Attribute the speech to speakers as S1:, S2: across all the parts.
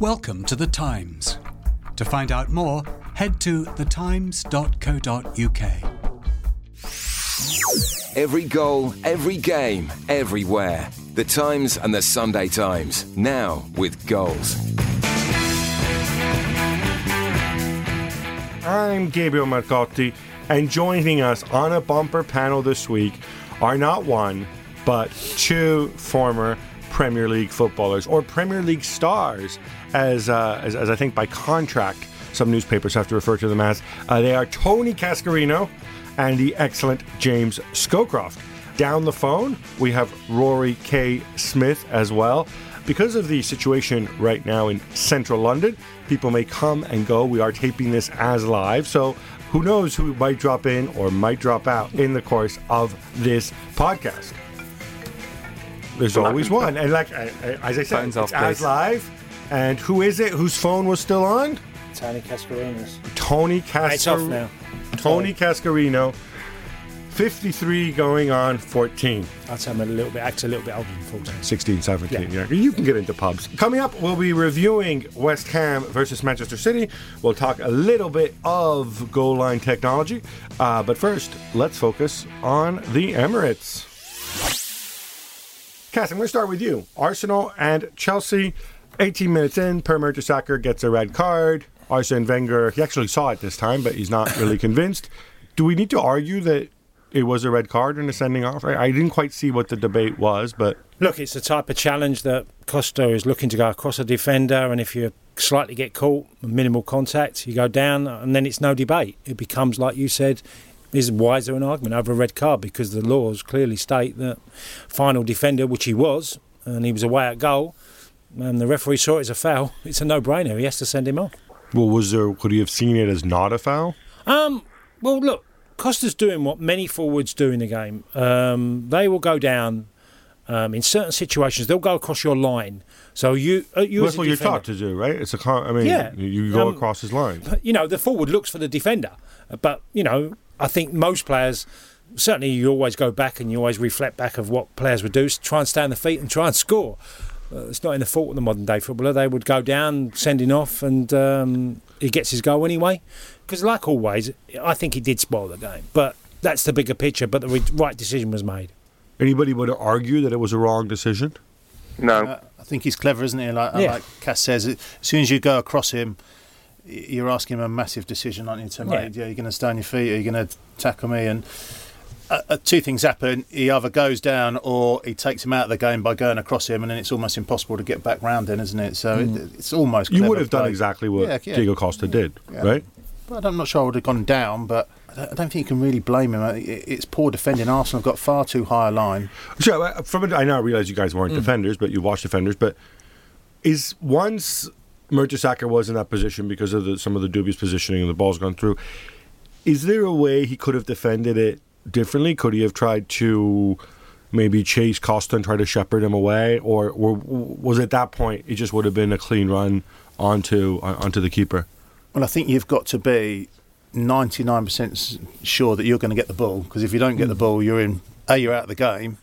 S1: Welcome to The Times. To find out more, head to thetimes.co.uk.
S2: Every goal, every game, everywhere. The Times and the Sunday Times. Now with goals.
S3: I'm Gabriele Marcotti, and joining us on a bumper panel this week are not one, but two former Premier League footballers or Premier League stars, as, uh, as, as I think by contract some newspapers have to refer to them as. Uh, they are Tony Cascarino and the excellent James Scowcroft. Down the phone, we have Rory K. Smith as well. Because of the situation right now in central London, people may come and go. We are taping this as live, so who knows who might drop in or might drop out in the course of this podcast. There's always one, and like as I said,
S4: Phones
S3: it's
S4: off,
S3: as live. And who is it whose phone was still on?
S5: Tony Cascarenas.
S3: Tony Cascar-
S5: It's.
S3: Tony Cascarino, 53 going on 14.
S5: I'd say I'm a little bit, acts a little bit older than 14.
S3: 16, 17. Yeah. You can get into pubs. Coming up, we'll be reviewing West Ham versus Manchester City. We'll talk a little bit of goal line technology. Uh, but first, let's focus on the Emirates. Cass, I'm going to start with you. Arsenal and Chelsea. 18 minutes in, Per Mertesacker gets a red card. Arsene Wenger, he actually saw it this time, but he's not really convinced. Do we need to argue that it was a red card and a sending off? I, I didn't quite see what the debate was, but
S5: Look, it's the type of challenge that Costa is looking to go across a defender, and if you slightly get caught, minimal contact, you go down, and then it's no debate. It becomes, like you said, is why is there an argument over a red card? Because the laws clearly state that final defender, which he was, and he was away at goal, and the referee saw it as a foul. It's a no-brainer. He has to send him off.
S3: Well, was there? Could he have seen it as not a foul?
S5: Um, well, look, Costa's doing what many forwards do in the game. Um, they will go down um, in certain situations. They'll go across your line. So you, uh, you
S3: Well, that's what you're
S5: defender-
S3: taught to do, right? It's a. Con- I mean,
S5: Yeah.
S3: you, you go
S5: Um,
S3: across his line.
S5: you know, the forward looks for the defender. But, you know, I think most players, certainly you always go back and you always reflect back of what players would do, try and stay on the feet and try and score. Uh, it's not in the fault of the modern day footballer. They would go down, sending off, and um, he gets his goal anyway. Because, like always, I think he did spoil the game. But that's the bigger picture. But the re- right decision was made.
S3: Anybody would argue that it was a wrong decision?
S6: No.
S7: Uh, I think he's clever, isn't he? Like,
S5: Yeah.
S7: like Cass says, as soon as you go across him, you're asking him a massive decision, aren't you, to
S5: Yeah.
S7: make? Yeah, you're going to stay on your feet, are you're going to tackle me? And uh, uh, two things happen. He either goes down or he takes him out of the game by going across him, and then it's almost impossible to get back round then, isn't it? So it, it's almost
S3: You would have done exactly what
S7: Yeah, yeah.
S3: Diego Costa did,
S7: Yeah.
S3: right?
S7: But I'm not sure I would have gone down, but I don't, think you can really blame him. It's poor defending. Arsenal have got far too high a line.
S3: So, uh, from a, I now realize you guys weren't
S5: Mm.
S3: defenders, but you watched defenders. But is once Mertesacker was in that position because of the, some of the dubious positioning and the ball's gone through, is there a way he could have defended it differently? Could he have tried to maybe chase Costa and try to shepherd him away, or, or was at that point it just would have been a clean run onto uh, onto the keeper?
S7: Well, I think you've got to be 99% sure that you're going to get the ball because if you don't get the ball, you're in A, you're out of the game,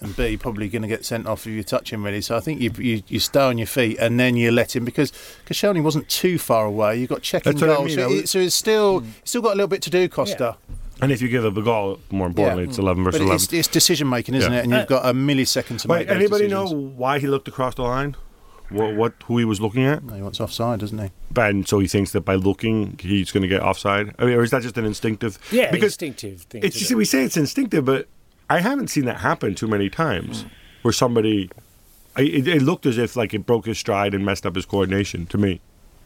S7: and B, probably going to get sent off if you touch him really. So I think you, you, you stay on your feet and then you let him because Koscielny wasn't too far away. You've got checking
S3: That's what I mean,
S7: So, it, so it's still, it's still got a little bit to do, Costa.
S3: And if you give up a goal, more importantly, it's eleven versus
S7: But
S3: eleven.
S7: it's, it's decision making, isn't
S3: Yeah.
S7: it? And you've got a millisecond to
S3: Wait,
S7: make those
S3: anybody know why he looked across the line? What, what who he was looking at?
S7: No, he wants offside, doesn't he?
S3: And so he thinks that by looking, he's going to get offside. I mean, or is that just an instinctive?
S5: Yeah,
S3: because
S5: instinctive thing.
S3: it's
S5: to
S3: just we say it's instinctive, but I haven't seen that happen too many times where somebody. I, it, it looked as if like it broke his stride and messed up his coordination to me.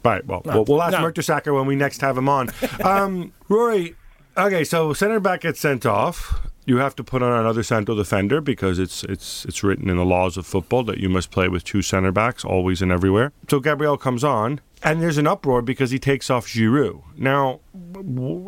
S3: Right. Well,
S5: No,
S3: we'll, we'll ask
S5: no.
S3: Mertesacker when we next have him on. um, Rory. Okay, so center back gets sent off. You have to put on another central defender because it's it's it's written in the laws of football that you must play with two center backs always and everywhere. So Gabriel comes on, and there's an uproar because he takes off Giroud. Now,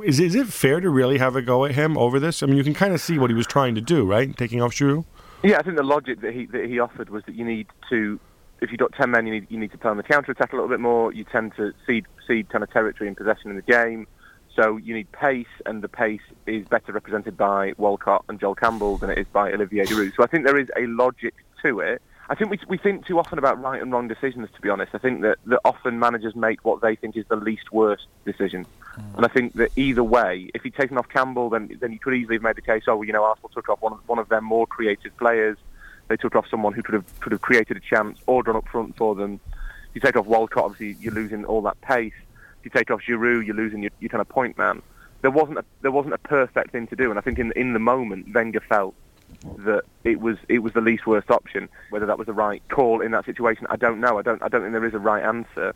S3: is is it fair to really have a go at him over this? I mean, you can kind of see what he was trying to do, right? Taking off Giroud.
S6: Yeah, I think the logic that he that he offered was that you need to, if you've got ten men, you need you need to play on the counter attack a little bit more. You tend to cede cede kind of territory and possession in the game, so you need pace, and the pace is better represented by Walcott and Joel Campbell than it is by Olivier Giroud. So I think there is a logic to it. I think we we think too often about right and wrong decisions. To be honest, I think that, that often managers make what they think is the least worst decision, hmm. and I think that either way, if you'd taken off Campbell, then then you could easily have made the case. Oh, well, you know, Arsenal took off one of, one of their more creative players. They took off someone who could have could have created a chance or drawn up front for them. If you take off Walcott, obviously you're losing all that pace. If you take off Giroud, you're losing your, your kind of point man. There wasn't a, there wasn't a perfect thing to do, and I think in in the moment Wenger felt that it was it was the least worst option. Whether that was the right call in that situation, I don't know. I don't I don't think there is a right answer.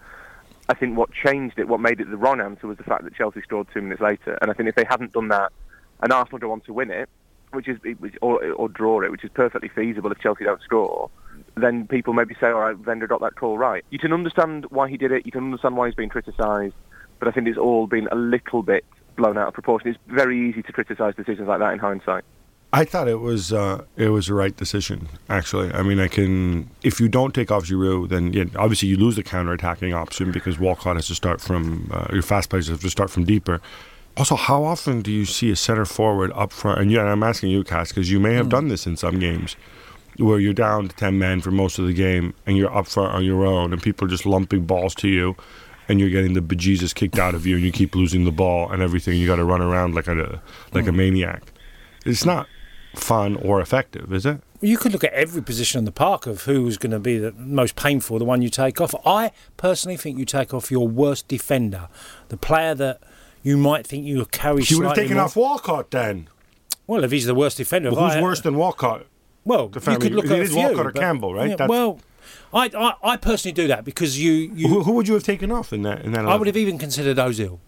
S6: I think what changed it, what made it the wrong answer, was the fact that Chelsea scored two minutes later. And I think if they hadn't done that, and Arsenal go on to win it, which is or, or draw it, which is perfectly feasible if Chelsea don't score, then people maybe say, all right, Wenger got that call right. You can understand why he did it. You can understand why he's been criticised, but I think it's all been a little bit blown out of proportion. It's very easy to criticise decisions like that in hindsight.
S3: I thought it was uh, it was the right decision. Actually, I mean, I can if you don't take off Giroud, then yeah, obviously you lose the counter-attacking option because Walcott has to start from uh, your fast players have to start from deeper. Also, how often do you see a center forward up front? And yeah, I'm asking you, Cass, because you may have done this in some games where you're down to ten men for most of the game and you're up front on your own, and people are just lumping balls to you, and you're getting the bejesus kicked out of you, and you keep losing the ball and everything. You got to run around like a like a mm. maniac. It's not fun or effective, is it?
S5: You could look at every position in the park of who's going to be the most painful, the one you take off. I personally think you take off your worst defender, the player that you might think you carry.
S3: You would have taken
S5: more-
S3: off Walcott then.
S5: Well, if he's the worst defender,
S3: Well, who's
S5: I-
S3: worse than Walcott?
S5: Well,
S3: the family.
S5: you could look
S3: it
S5: at
S3: is Walcott or Campbell, right?
S5: yeah, well, I, I I personally do that because you you
S3: Who, who would you have taken off in that? In that,
S5: I would have even considered Ozil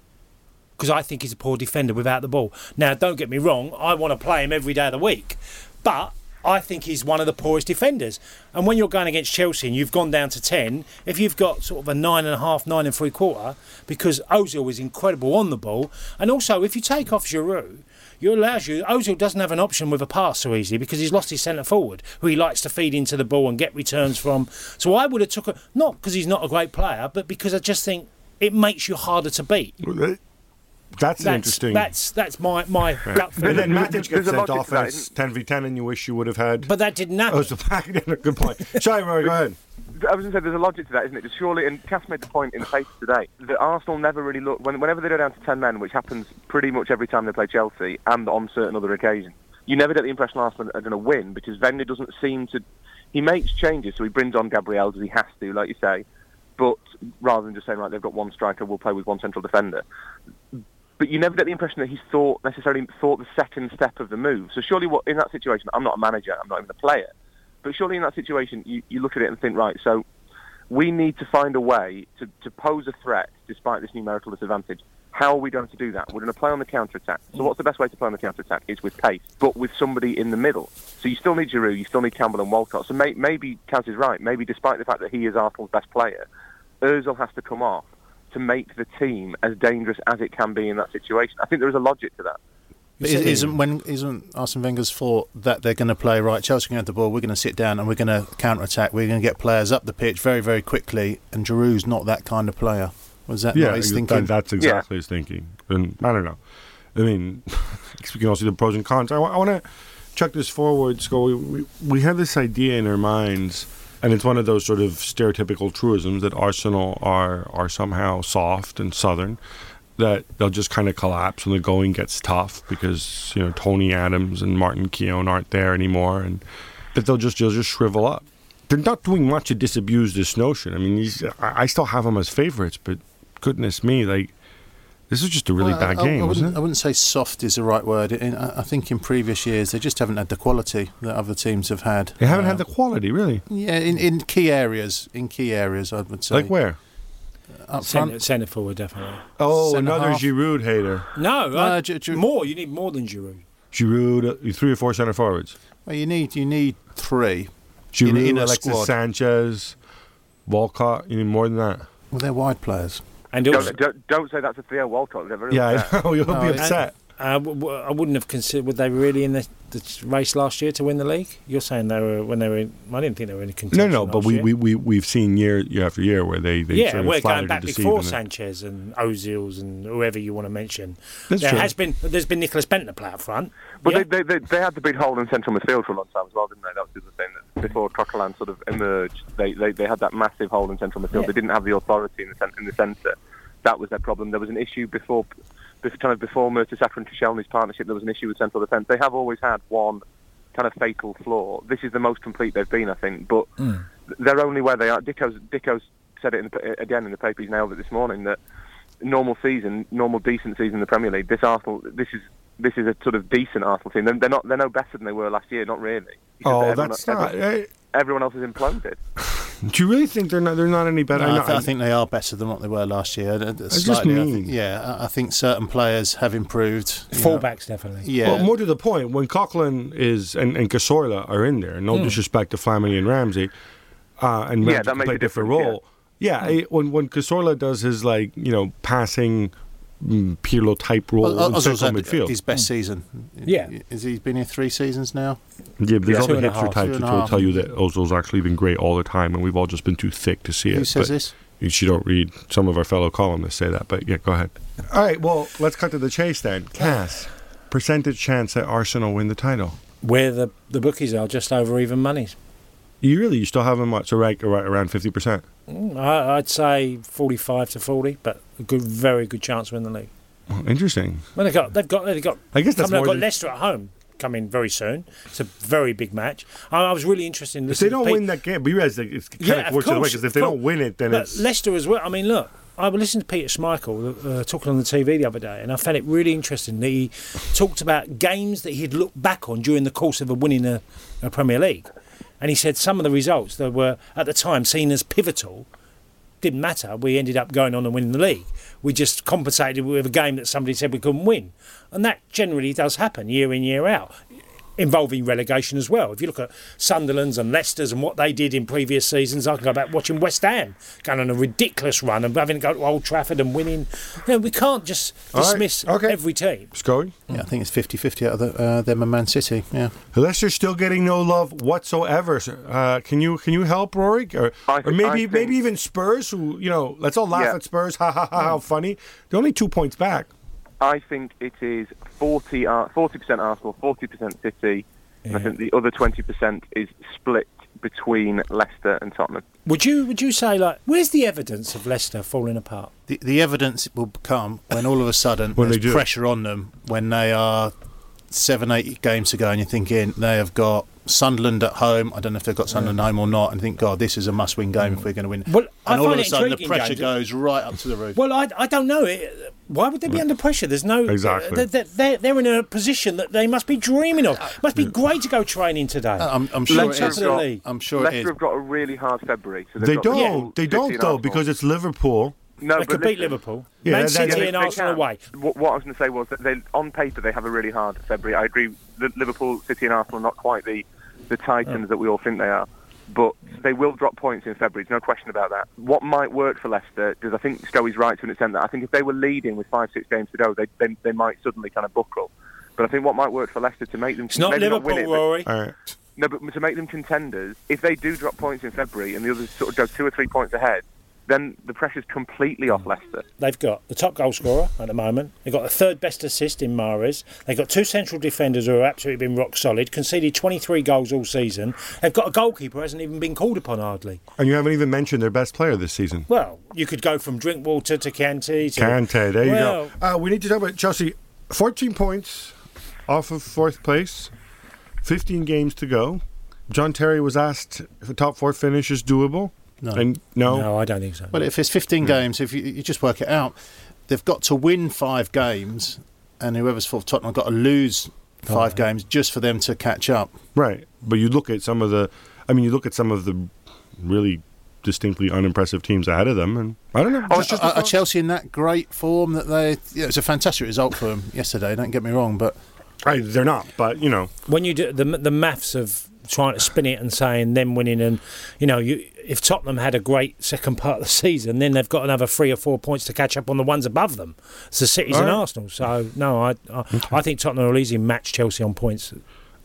S5: because I think he's a poor defender without the ball. Now, don't get me wrong, I want to play him every day of the week, but I think he's one of the poorest defenders. And when you're going against Chelsea and you've gone down to 10, if you've got sort of a nine and a half, nine and three quarter, because Ozil is incredible on the ball, and also if you take off Giroud, you allows you. Ozil doesn't have an option with a pass so easily because he's lost his centre forward, who he likes to feed into the ball and get returns from. So I would have took a not because he's not a great player, but because I just think it makes you harder to beat.
S3: That's, an
S5: That's
S3: interesting.
S5: that's that's my my gut
S3: and
S5: feeling.
S3: then Matic
S6: There's
S3: gets
S6: a
S3: sent off
S6: to that,
S3: and it's 10 v 10 and you wish you would have had.
S5: But that didn't happen.
S3: oh, it's the back. Good point. Sorry, Rory, go ahead.
S6: I was going to say there's a logic to that, isn't it? Surely, and Cass made the point in the paper today that Arsenal never really look when, whenever they go down to ten men, which happens pretty much every time they play Chelsea, and on certain other occasions. You never get the impression Arsenal are going to win because Wenger doesn't seem to. He makes changes, so he brings on Gabriel because he has to, like you say. But rather than just saying, right, they've got one striker, we'll play with one central defender. But you never get the impression that he's thought necessarily thought the second step of the move. So surely, what in that situation, I'm not a manager, I'm not even a player. But surely in that situation, you, you look at it and think, right, so we need to find a way to, to pose a threat despite this numerical disadvantage. How are we going to do that? We're going to play on the counter attack. So what's the best way to play on the counter attack? Is with pace, but with somebody in the middle. So you still need Giroud, you still need Campbell and Walcott. So may, maybe Cass is right. Maybe despite the fact that he is Arsenal's best player, Özil has to come off to make the team as dangerous as it can be in that situation. I think there is a logic to that.
S7: But is- isn't when isn't Arsene Wenger's thought that they're going to play right? Chelsea can have the ball. We're going to sit down and we're going to counter attack. We're going to get players up the pitch very very quickly. And Giroud's not that kind of player. Was that
S3: Yeah,
S7: not his
S3: that-
S7: thinking?
S3: that's exactly his thinking. And I don't know. I mean, we can all see the pros and cons. I, want to chuck this forward. So we, we, we have this idea in our minds, and it's one of those sort of stereotypical truisms that Arsenal are are somehow soft and southern. That they'll just kind of collapse when the going gets tough because you know Tony Adams and Martin Keown aren't there anymore, and that they'll just they'll just shrivel up. They're not doing much to disabuse this notion. I mean, these, I, I still have them as favorites, but goodness me, like this is just a really
S7: Well,
S3: bad
S7: I,
S3: game,
S7: I,
S3: wasn't
S7: wouldn't, I wouldn't say soft is the right word. In, I I think in previous years they just haven't had the quality that other teams have had.
S3: They haven't
S7: Uh,
S3: had the quality, really.
S7: yeah in, in key areas. In key areas, I would say.
S3: Like where?
S7: Up
S5: Centre,
S7: front.
S5: centre forward, definitely.
S3: Oh,
S7: Centre
S3: another
S7: half.
S3: Giroud hater.
S5: No,
S7: No,
S5: I-
S7: Gi- Gi-
S5: more. You need more than Giroud.
S3: Giroud, uh, three or four centre forwards.
S7: Well, you need you need three.
S3: Giroud,
S7: In- in
S3: Alexis
S7: squad.
S3: Sanchez, Walcott. You need more than that.
S7: Well, they're wide players.
S5: And
S6: Don't, don't, don't say that to Theo Walcott. They're
S3: Yeah. I know. You'll
S7: No,
S3: be
S7: it-
S3: upset.
S5: Uh, w- w- I wouldn't have considered. Were they really in the, the race last year to win the league? You're saying they were when they were. In, I didn't think they were in
S3: No,
S5: contention.
S3: no, no,
S5: but
S3: we, we we we've seen year, year after year where they, they
S5: yeah,
S3: sort of
S5: we're going back
S3: and deceived
S5: before
S3: and
S5: Sanchez and Ozils and whoever you want to mention.
S3: That's
S5: there
S3: true.
S5: has been. There's been Nicklas Bendtner play up front.
S6: But
S5: yeah.
S6: they, they, they, they had the big hole in central midfield for a long time as well, didn't they? That was the thing. That before Coquelin sort of emerged, they, they, they had that massive hole in central midfield.
S5: Yeah.
S6: They didn't have the authority in the, cen- in the centre. That was their problem. There was an issue before, before kind of before Mertesacker and Koscielny's partnership. There was an issue with central defence. They have always had one kind of fatal flaw. This is the most complete they've been, I think. But they're only where they are. Dicko's, Dicko's said it in the, again in the paper. He's nailed it this morning that normal season, normal decent season in the Premier League. This Arsenal, this is this is a sort of decent Arsenal team. They're, they're not they're no better than they were last year. Not really.
S3: Oh, that's not.
S6: Everyone,
S3: eh,
S6: everyone else has imploded.
S3: do you really think they're not? They're not any better?
S7: No, I,
S3: know-
S7: th- I think they are better than what they were last year. Uh,
S3: just
S7: Slightly, I
S3: mean.
S7: think, yeah, I- I think certain players have improved. you know.
S5: Fullbacks definitely.
S7: Yeah,
S3: Well, more to the point, when Coquelin is and, and Cazorla are in there, no disrespect to Flamini and Ramsey, uh, and
S6: Hmm. Yeah, that
S3: can
S6: makes
S3: play
S6: a
S3: a different role. Yeah, eh, when when Cazorla does his like you know passing mm, Pirlo type role
S7: Well,
S3: in
S7: Ozil's
S3: central midfield.
S7: his best hmm. season.
S5: Yeah.
S7: Is he been here three seasons now?
S3: Yeah, but there's
S5: Yeah.
S3: other
S5: Two a
S3: hipster
S5: half.
S3: types which will tell you that Ozil's actually been great all the time, and we've all just been too thick to see
S7: Who
S3: it.
S7: Who
S3: says
S7: this?
S3: You you don't read. Some of our fellow columnists say that, but yeah, go ahead. All right, well, let's cut to the chase then. Cass, percentage chance that Arsenal win the title.
S5: Where the the bookies are just over even monies.
S3: You really, you still have them what? So right, right around fifty percent.
S5: Mm, I, I'd say 45 to 40, but a good, very good chance to win the league.
S3: Interesting.
S5: Well, they've got, they've got, they've got.
S3: I guess that's more
S5: They've got Leicester at home coming very soon. It's a very big match. I, I was really interested in
S3: If they don't win that game, but you realize that it's kind
S5: Yeah,
S3: of works the other way
S5: course,
S3: because if they don't win it, then
S5: But
S3: it's
S5: Leicester as well. I mean, look, I listened to Peter Schmeichel uh, talking on the TV the other day, and I found it really interesting that he talked about games that he'd looked back on during the course of a winning a, a Premier League, and he said some of the results that were at the time seen as pivotal didn't matter. We ended up going on and winning the league. We just compensated with a game that somebody said we couldn't win, and that generally does happen year in year out. Involving relegation as well. If you look at Sunderland's and Leicester's and what they did in previous seasons, I can go back watching West Ham going on a ridiculous run and having to go to Old Trafford and winning. You know, we can't just
S3: All right,
S5: dismiss
S3: okay.
S5: every team.
S3: Scully.
S7: Yeah, I think it's 50-50 out of the, uh, them and Man City. Yeah.
S3: Leicester's still getting no love whatsoever. Uh, can you can you help Rory or,
S6: I
S3: or maybe
S6: think-
S3: maybe even Spurs? Who you know? Let's all laugh
S6: Yeah.
S3: at Spurs. Ha ha ha! How funny! They're only two points back.
S6: I think it is 40 uh, Ar- 40% Arsenal, 40% City, and I think the other 20% is split between Leicester and Tottenham.
S5: Would you would you say like where's the evidence of Leicester falling apart?
S7: The, the evidence will come when all of a sudden
S3: When
S7: there's pressure on them when they are seven, eight games to go, and you're thinking they have got Sunderland at home. I don't know if they've got Sunderland at home or not, and think, God, this is a must-win game if we're going to win.
S5: Well, I
S7: and all
S5: find
S7: of a sudden the pressure
S5: James.
S7: goes right up to the roof.
S5: Well, I, I don't know. It- Why would they be under pressure? There's no
S3: Exactly.
S5: They're, they're, they're in a position that they must be dreaming of. Must be great to go training today.
S7: I'm, I'm sure
S6: Leicester
S7: it is.
S6: have got-
S7: I'm sure
S6: Leicester
S7: is.
S6: have got a really hard February. So they've
S3: They
S6: got
S3: don't.
S6: Liverpool,
S3: They don't though because it's Liverpool.
S6: no,
S5: they
S6: but
S5: could beat Liverpool,
S3: Yeah,
S5: Man City,
S3: that-
S5: and
S6: they
S5: Arsenal
S6: can.
S5: away.
S6: What, what I was going to say was that they, on paper, they have a really hard February. I agree. Liverpool, City, and Arsenal are not quite the the titans that we all think they are, but they will drop points in February. There's no question about that. What might work for Leicester? Because I think Stowey's right to an extent that I think if they were leading with five, six games to go, they they, they might suddenly kind of buckle. But I think what might work for Leicester to make them
S5: It's not
S6: maybe
S5: Liverpool,
S6: win it, but-
S5: Rory.
S3: All right.
S6: no, but to make them contenders, if they do drop points in February and the others sort of go two or three points ahead, then the pressure's completely off Leicester.
S5: They've got the top goal scorer at the moment. They've got the third best assist in Mahrez. They've got two central defenders who have absolutely been rock solid, conceded 23 goals all season. They've got a goalkeeper who hasn't even been called upon hardly.
S3: And you haven't even mentioned their best player this season.
S5: Well, you could go from Drinkwater to Kante to
S3: Kante, there you
S5: Well,
S3: go. Uh, we need to talk about Chelsea. 14 points off of fourth place, 15 games to go. John Terry was asked if a top four finish is doable.
S7: No.
S3: And no.
S5: No, I don't think so.
S7: Well, if it's 15 hmm. games, if you, you just work it out, they've got to win five games, and whoever's fourth, Tottenham, got to lose five games just for them to catch up.
S3: Right. But you look at some of the, I mean, you look at some of the really distinctly unimpressive teams ahead of them, and I don't know.
S6: Oh,
S3: it's just
S7: Are,
S3: a
S7: are. Chelsea in that great form that they? Yeah, it was a fantastic result for them yesterday. Don't get me wrong, but
S3: Right, they're not, but you know,
S5: when you do the the maths of trying to spin it and saying them winning and you know you if Tottenham had a great second part of the season, then they've got another three or four points to catch up on the ones above them. It's the Cities and Arsenal. So no, I I, I think Tottenham will easily match Chelsea on points.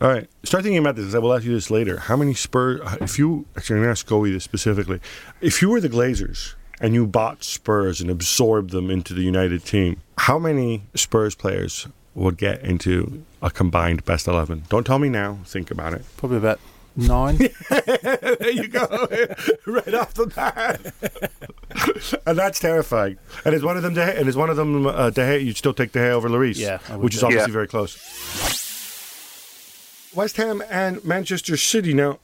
S3: All right. Start thinking about this. I will ask you this later. How many Spurs? If you actually, I'm going to ask Scully this specifically. If you were the Glazers and you bought Spurs and absorbed them into the United team, how many Spurs players would get into a combined best eleven? Don't tell me now. Think about it.
S7: Probably about nine.
S3: there you go, right off the bat. and that's terrifying. And is one of them De Gea, and is one of them uh, De Gea, you'd still take De Gea over Lloris?
S7: Yeah,
S3: which is obviously
S6: Yeah.
S3: very close. West Ham and Manchester City. Now,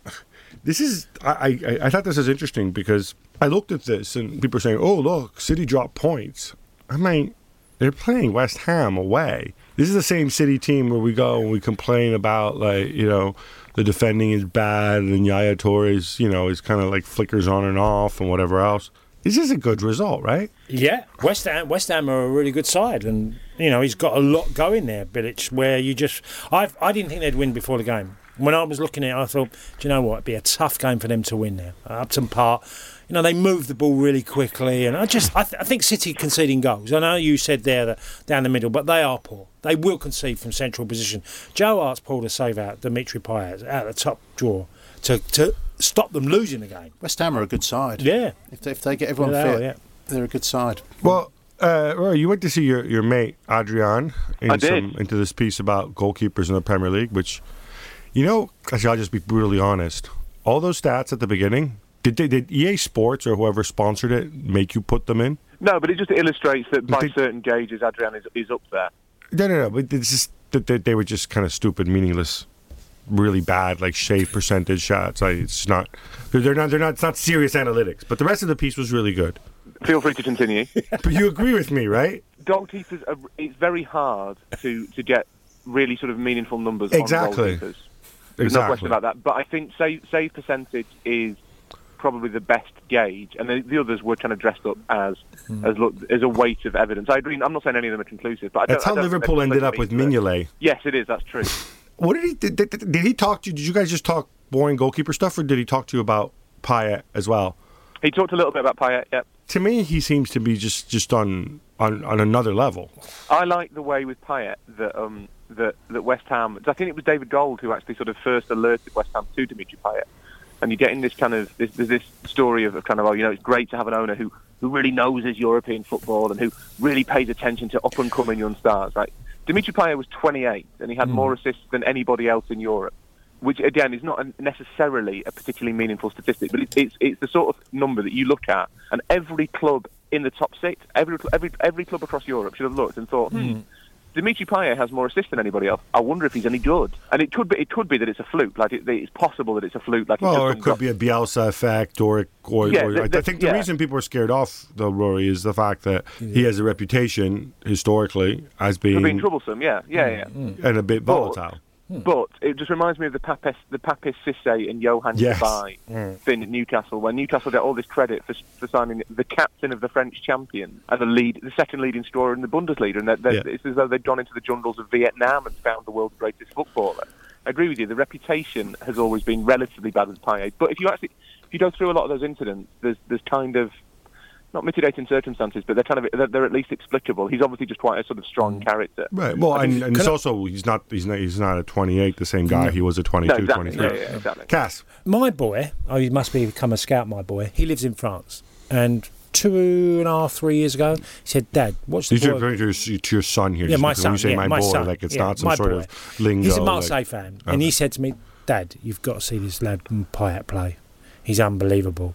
S3: this is I, I I thought this was interesting because I looked at this and people are saying, "Oh, look, City dropped points." I mean, they're playing West Ham away. This is the same City team where we go and we complain about like you know the defending is bad and Yaya Toure you know is kind of like flickers on and off and whatever else. This is a good result, right?
S5: Yeah, West Ham. West Ham are a really good side, and you know he's got a lot going there. Bilic, where you just, I, I didn't think they'd win before the game. When I was looking at it, I thought, do you know what? It'd be a tough game for them to win there. Upton Park, you know, they move the ball really quickly, and I just, I, th- I think City conceding goals. I know you said there that down the middle, but they are poor. They will concede from central position. Joe Hart's pulled a save out, Dimitri Payet out the top drawer to to stop them losing the game.
S7: West Ham are a good side.
S5: Yeah,
S7: If they, if they get everyone
S5: Yeah, they are,
S7: fit,
S5: yeah.
S7: they're a good side.
S3: Well, uh, Rory, you went to see your, your mate Adrian in some into this piece about goalkeepers in the Premier League, which you know, actually, I'll just be brutally honest. All those stats at the beginning, did they, did EA Sports or whoever sponsored it make you put them in?
S6: No, but it just illustrates that by
S3: think-
S6: certain gauges, Adrian is, is up there.
S3: No, no, no. But it's just that they, they were just kind of stupid, meaningless, really bad, like shave percentage shots. Like, it's not. They're not. They're not. It's not serious analytics. But the rest of the piece was really good.
S6: Feel free to continue.
S3: But you agree with me, right?
S6: goalkeepers, are, it's very hard to, to get really sort of meaningful numbers
S3: Exactly.
S6: There's no question about that. But I think save, save percentage is probably the best gauge, and the, the others were kind of dressed up as as look, as a weight of evidence. I agree. I'm not saying any of them are conclusive, but I don't,
S3: That's how
S6: I don't
S3: Liverpool ended up with
S6: completely either.
S3: Mignolet.
S6: Yes, it is. That's true.
S3: What did he did, did, did he talk to you? Did you guys just talk boring goalkeeper stuff, or did he talk to you about Payet as well?
S6: He talked a little bit about Payet. Yep.
S3: To me, he seems to be just just on on, on another level.
S6: I like the way with Payet that um, that that West Ham. I think it was David Gold who actually sort of first alerted West Ham to Dimitri Payet, and you're getting this kind of this, there's this story of, kind of oh you know it's great to have an owner who who really knows his European football and who really pays attention to up and coming young stars. Right, Dimitri Payet was 28 and he had more assists than anybody else in Europe. Which again is not necessarily a particularly meaningful statistic, but it's, it's it's the sort of number that you look at, and every club in the top six, every every every club across Europe should have looked and thought, hmm, Dimitri Payet has more assists than anybody else. I wonder if he's any good. And it could be it could be that it's a fluke. Like it, it's possible that it's a fluke. Like
S3: Well,
S6: just
S3: or it could
S6: up-
S3: be a Bielsa effect, or or,
S6: Yeah,
S3: or
S6: the-
S3: I think the
S6: yeah.
S3: reason people are scared off though, Rory, is the fact that mm. he has a reputation historically as
S6: for
S3: being,
S6: being troublesome. Yeah, yeah, yeah. Mm.
S3: and a bit
S6: But-
S3: volatile.
S6: But it just reminds me of the Papis, the Papis Cisse and Johan
S3: Yes.
S6: Cabaye hmm. thing at Newcastle, where Newcastle get all this credit for, for signing the captain of the French champion and the lead, the second leading scorer in the Bundesliga, and they're, they're,
S3: Yeah.
S6: it's as though they'd gone into the jungles of Vietnam and found the world's greatest footballer. I agree with you. The reputation has always been relatively bad with Payet, but if you actually if you go through a lot of those incidents, there's there's kind of not mitigating circumstances, but they're kind of they're, they're at least explicable. He's obviously just quite a sort of strong mm. character.
S3: Right. Well,
S5: I think-
S3: and, and
S5: can I-
S3: also he's not he's not he's not a 28 the same guy he was a 22,
S6: No, exactly.
S3: 23.
S6: Yeah, yeah, exactly.
S3: Cass,
S5: My boy, oh, he must be become a scout. My boy, he lives in France, and two and a half, three years ago, he said, "Dad, watch the
S3: these are
S5: boy."
S3: referring to your, to your son here.
S5: Yeah, my son.
S3: When you say
S5: yeah,
S3: my,
S5: my
S3: boy,
S5: son.
S3: like it's
S5: yeah,
S3: not some sort
S5: boy.
S3: of lingo.
S5: He's a
S3: like-
S5: Marseille fan, and he said to me, "Dad, you've got to see this lad Payet play. He's unbelievable."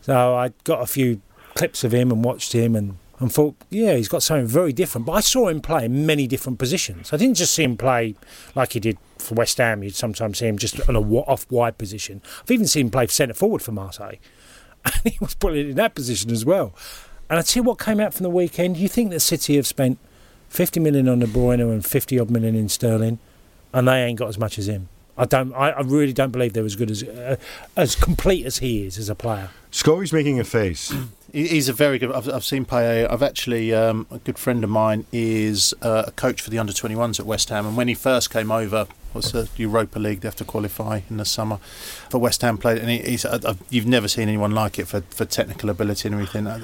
S5: So I got a few clips of him and watched him and. And thought, yeah, he's got something very different. But I saw him play in many different positions. I didn't just see him play like he did for West Ham. You'd sometimes see him just on a off wide position. I've even seen him play centre forward for Marseille and he was brilliant in that position as well. And I tell you what came out from the weekend. You think that City have spent 50 million on De Bruyne and 50 odd million in Sterling, and they ain't got as much as him. I don't. I, I really don't believe they're as good as uh, as complete as he is as a player.
S3: Scully's making a face.
S7: He- He's a very good. I've, I've seen Payet. I've actually um, a good friend of mine is uh, a coach for the under 21s at West Ham, and when he first came over, what's the Europa League? They have to qualify in the summer for West Ham played, and he, he's uh, you've never seen anyone like it for, for technical ability and everything. Uh,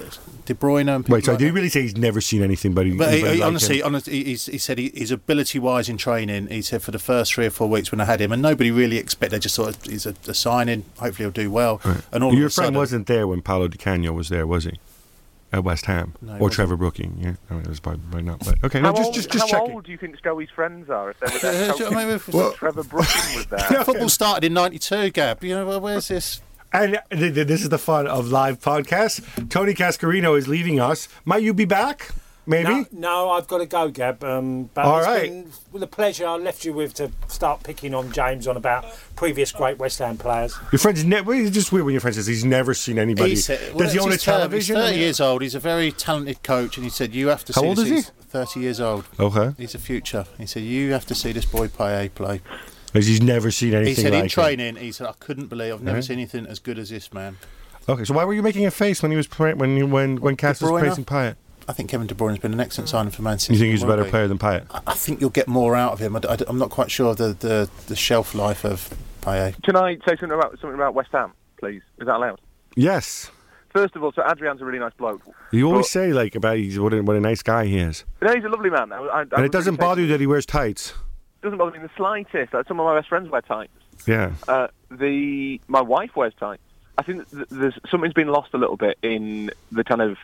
S7: De Bruyne and
S3: Wait, so
S7: like
S3: did you really say he's never seen anything but he,
S7: But he,
S3: like
S7: honestly,
S3: him?
S7: honestly, he's, he said he, his ability wise in training, he said for the first three or four weeks when I had him, and nobody really expected. They just thought he's a, a signing. Hopefully, he'll do well. And all
S3: Your friend
S7: sudden,
S3: wasn't there when Paolo Di Canio was there, was he? At West Ham
S7: No,
S3: or. Trevor Brooking? Yeah, I mean, it was probably, probably not. But okay,
S6: How,
S3: no, just
S6: old,
S3: just just
S6: how
S3: checking.
S6: old do you think Stowie's friends are if they were there?
S7: Yeah. I mean, if-
S6: Well, Trevor Brooking was there.
S7: Football started in '92, Gab. You know, where's this?
S3: And th- th- this is the fun of live podcasts. Tony Cascarino is leaving us. Might you be back? Maybe.
S5: No, no, I've got to go, Gab. Um, but
S3: All
S5: it's
S3: right.
S5: been with a pleasure I left you with to start picking on James on about previous great West Ham players.
S3: Your friend's never. It's just weird when your friend says he's never seen anybody.
S7: He said, well,
S3: Does he own a television?
S7: He's
S3: I
S7: 30
S3: mean-
S7: years old. He's a very talented coach, and he said you have to
S3: How
S7: see.
S3: old
S7: this.
S3: is he?
S7: He's 30 years old.
S3: Okay.
S7: He's a future. He said you have to see this boy Payet play.
S3: Because he's never seen anything
S7: He said
S3: like
S7: in
S3: it.
S7: training, he said I couldn't believe I've never
S3: Right.
S7: seen anything as good as this man.
S3: Okay, so why were you making a face when he was pra- when you, when when Cass was praising Payet?
S7: I think Kevin De Bruyne has been an excellent signing for Man City.
S3: You think he's a better
S7: he?
S3: player than Payet?
S7: I- I think you'll get more out of him. I, am not quite sure of the, the, the shelf life of Payet.
S6: Can I say something about something about West Ham, please? Is that allowed?
S3: Yes.
S6: First of all, so Adrian's a really nice bloke.
S3: You always
S6: But-
S3: say like about he's what a, what a nice guy he is,
S6: No, he's a lovely man. I, I, I
S3: and
S6: would
S3: it doesn't
S6: really
S3: bother you that he wears tights.
S6: It doesn't bother me in the slightest. Like, some of my best friends wear tights.
S3: Yeah.
S6: Uh, the my wife wears tights. I think that there's something's been lost a little bit in the kind of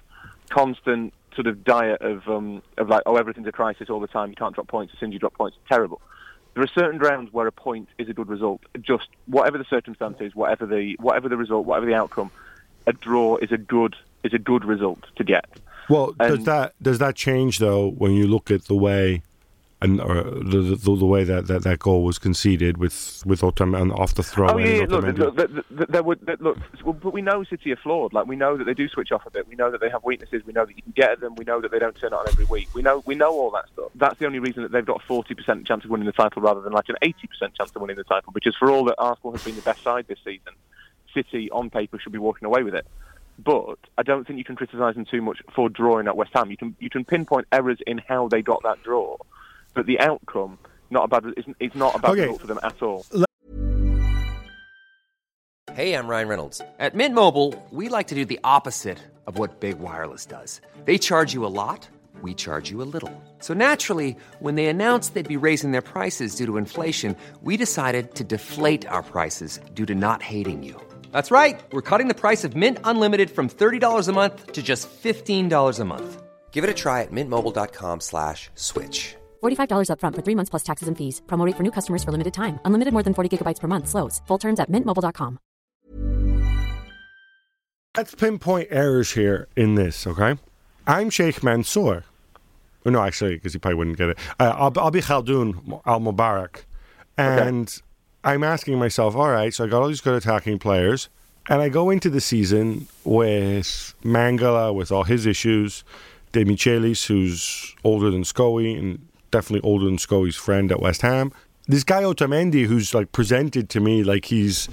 S6: constant sort of diet of um, of like oh everything's a crisis all the time. You can't drop points. As soon as you drop points, it's terrible. There are certain rounds where a point is a good result. Just whatever the circumstances, whatever the whatever the result, whatever the outcome, a draw is a good is a good result to get.
S3: Well, does that does that change though when you look at the way, and uh, or the, the the way that, that, that goal was conceded with with Otamendi off the throw?
S6: Oh yeah,
S3: and
S6: look, look, th- there would look, but we know City are flawed. Like we know that they do switch off a bit. We know that they have weaknesses. We know that you can get at them. We know that they don't turn it on every week. We know we know all that stuff. That's the only reason that they've got a forty percent chance of winning the title rather than like an eighty percent chance of winning the title. Because for all that Arsenal has been the best side this season, City on paper should be walking away with it. But I don't think you can criticise them too much for drawing at West Ham. You can you can pinpoint errors in how they got that draw, but the outcome not a bad. It's, it's not a bad
S3: Okay.
S6: result for them at all.
S4: Hey, I'm Ryan Reynolds. At Mint Mobile, we like to do the opposite of what Big Wireless does. They charge you a lot, we charge you a little. So naturally, when they announced they'd be raising their prices due to inflation, we decided to deflate our prices due to not hating you. That's right. We're cutting the price of Mint Unlimited from $30 a month to just $15 a month. Give it a try at mintmobile.com slash switch.
S8: $45 upfront for three months plus taxes and fees. Promo rate for new customers for limited time. Unlimited more than 40 gigabytes per month. Slows. Full terms at mintmobile.com.
S3: Let's pinpoint errors here in this, okay? I'm Sheikh Mansour. Oh, no, actually, because he probably wouldn't get it. Uh, I'll, I'll be Khaldoun Al Mubarak. And I'm asking myself, all right, so I got all these good attacking players. And I go into the season with Mangala, with all his issues, Demichelis, who's older than Scully and definitely older than Scully's friend at West Ham. This guy Otamendi, who's like presented to me like he's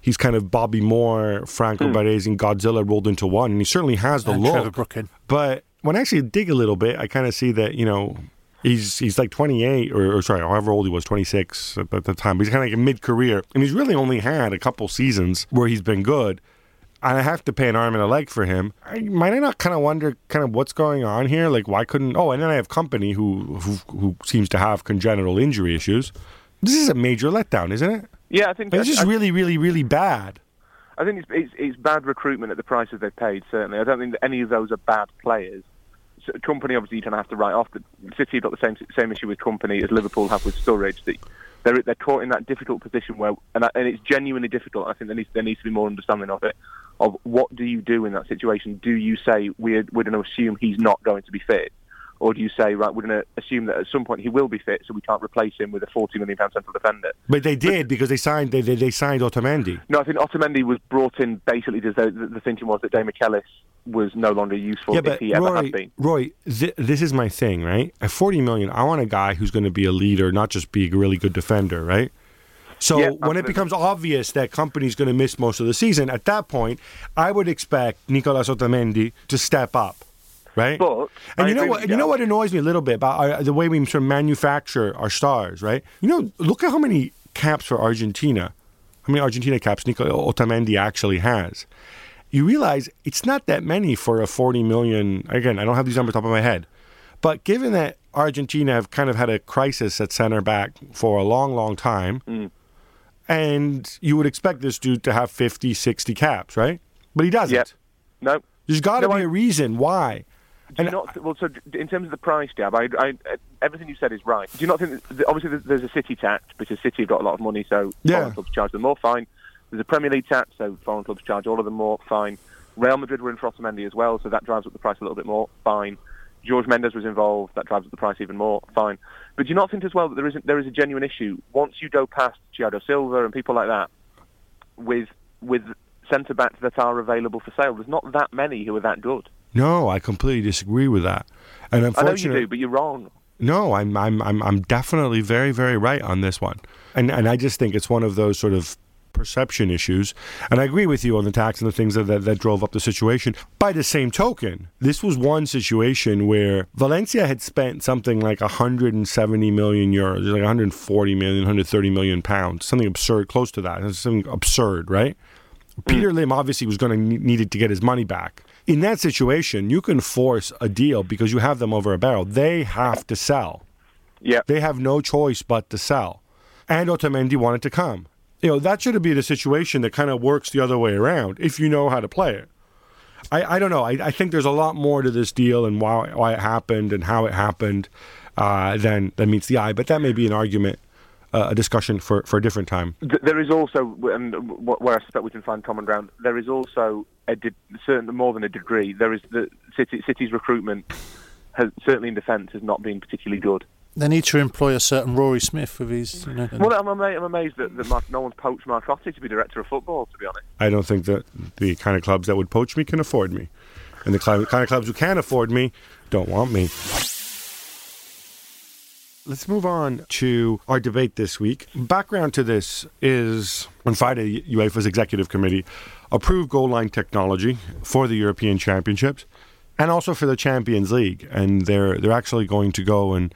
S3: he's kind of Bobby Moore, Franco hmm. Baresi, and Godzilla rolled into one, and he certainly has the
S7: And
S3: look.
S7: Trevor Brooking.
S3: But when I actually dig a little bit, I kind of see that you know he's he's like 28 or, or sorry, however old he was, 26 at, at the time. But he's kind of like a mid career, and he's really only had a couple seasons where he's been good. And I have to pay an arm and a leg for him. I, might I not kind of wonder kind of what's going on here? Like why couldn't? Oh, and then I have Kompany who who, who seems to have congenital injury issues. This is a major letdown, isn't it?
S6: Yeah, I think
S3: It's just
S6: I-
S3: really, really, really bad.
S6: I think it's, it's, it's bad recruitment at the prices they've paid. Certainly, I don't think that any of those are bad players. So, Kompany, obviously, you kind of have to write off. The City have got the same same issue with Kompany as Liverpool have with Sturridge. That they're they're caught in that difficult position where, and, I- and it's genuinely difficult. I think there needs there needs to be more understanding of it. Of what do you do in that situation? Do you say we're we're going to assume he's not going to be fit? Or do you say, right, we're going to assume that at some point he will be fit, so we can't replace him with a forty million pound central defender?
S3: But they did because they signed they they, they signed Otamendi.
S6: No, I think Otamendi was brought in basically because the, the thinking was that Demichelis was no longer useful
S3: yeah,
S6: if
S3: but
S6: he ever
S3: Roy,
S6: had been.
S3: Roy, th- this is my thing, right? At forty million, I want a guy who's going to be a leader, not just be a really good defender, right? So
S6: Yeah,
S3: when it becomes obvious that Kompany's going to miss most of the season, at that point, I would expect Nicolas Otamendi to step up, right?
S6: But
S3: and
S6: I
S3: you know what? you know what annoys me a little bit about our, the way we sort of manufacture our stars, right? You know, look at how many caps for Argentina, how many Argentina caps Nico Otamendi actually has. You realize it's not that many for a 40 million. Again, I don't have these numbers top of my head, but given that Argentina have kind of had a crisis at center back for a long, long time,
S6: Mm.
S3: and you would expect this dude to have 50, 60 caps, right? But he doesn't.
S6: Yeah. No.
S3: There's got to
S6: No,
S3: be
S6: I-
S3: a reason why.
S6: Do you not, well, so in terms of the price, Jab, I, I, uh, everything you said is right. Do you not think that, obviously there's- there's a City tax because City have got a lot of money, so
S3: Yeah.
S6: foreign clubs charge them more, fine. There's a Premier League tax, so foreign clubs charge all of them more, fine. Real Madrid were in for Otamendi as well, so that drives up the price a little bit more, fine. George Mendes was involved, that drives up the price even more, fine. But do you not think as well that there isn't there is a genuine issue once you go past Thiago Silva and people like that with with centre backs that are available for sale? There's not that many who are that good.
S3: No, I completely disagree with that. And unfortunately,
S6: I know you do, but you're wrong.
S3: no, I'm, I'm, I'm, I'm definitely very, very right on this one. And, and I just think it's one of those sort of perception issues. And I agree with you on the tax and the things that, that, that drove up the situation. By the same token, this was one situation where Valencia had spent something like 170 million euros, like 140 million, 130 million pounds, something absurd, close to that. Something absurd, right? Mm. Peter Lim obviously was going to ne- needed to get his money back. In that situation, you can force a deal because you have them over a barrel. They have to sell.
S6: Yeah.
S3: They have no choice but to sell. And Otamendi wanted to come. You know, that should be the situation that kind of works the other way around if you know how to play it. I, I don't know. I, I think there's a lot more to this deal and why, why it happened and how it happened uh, than, than meets the eye. But that may be an argument, uh, a discussion for, for a different time.
S6: There is also, and where I suspect we can find common ground, there is also a de- certain more than a degree. There is the City, City's recruitment has certainly in defence has not been particularly good.
S7: They need to employ a certain Rory Smith with his, you know.
S6: Well, I'm, ama- I'm amazed that, that Mark, no one's poached Marcotti to be director of football. To be honest,
S3: I don't think that the kind of clubs that would poach me can afford me. And the kind of clubs who can afford me don't want me. Let's move on to our debate this week. Background to this is on Friday, UEFA's executive committee approved goal line technology for the European Championships and also for the Champions League. And they're they're actually going to go and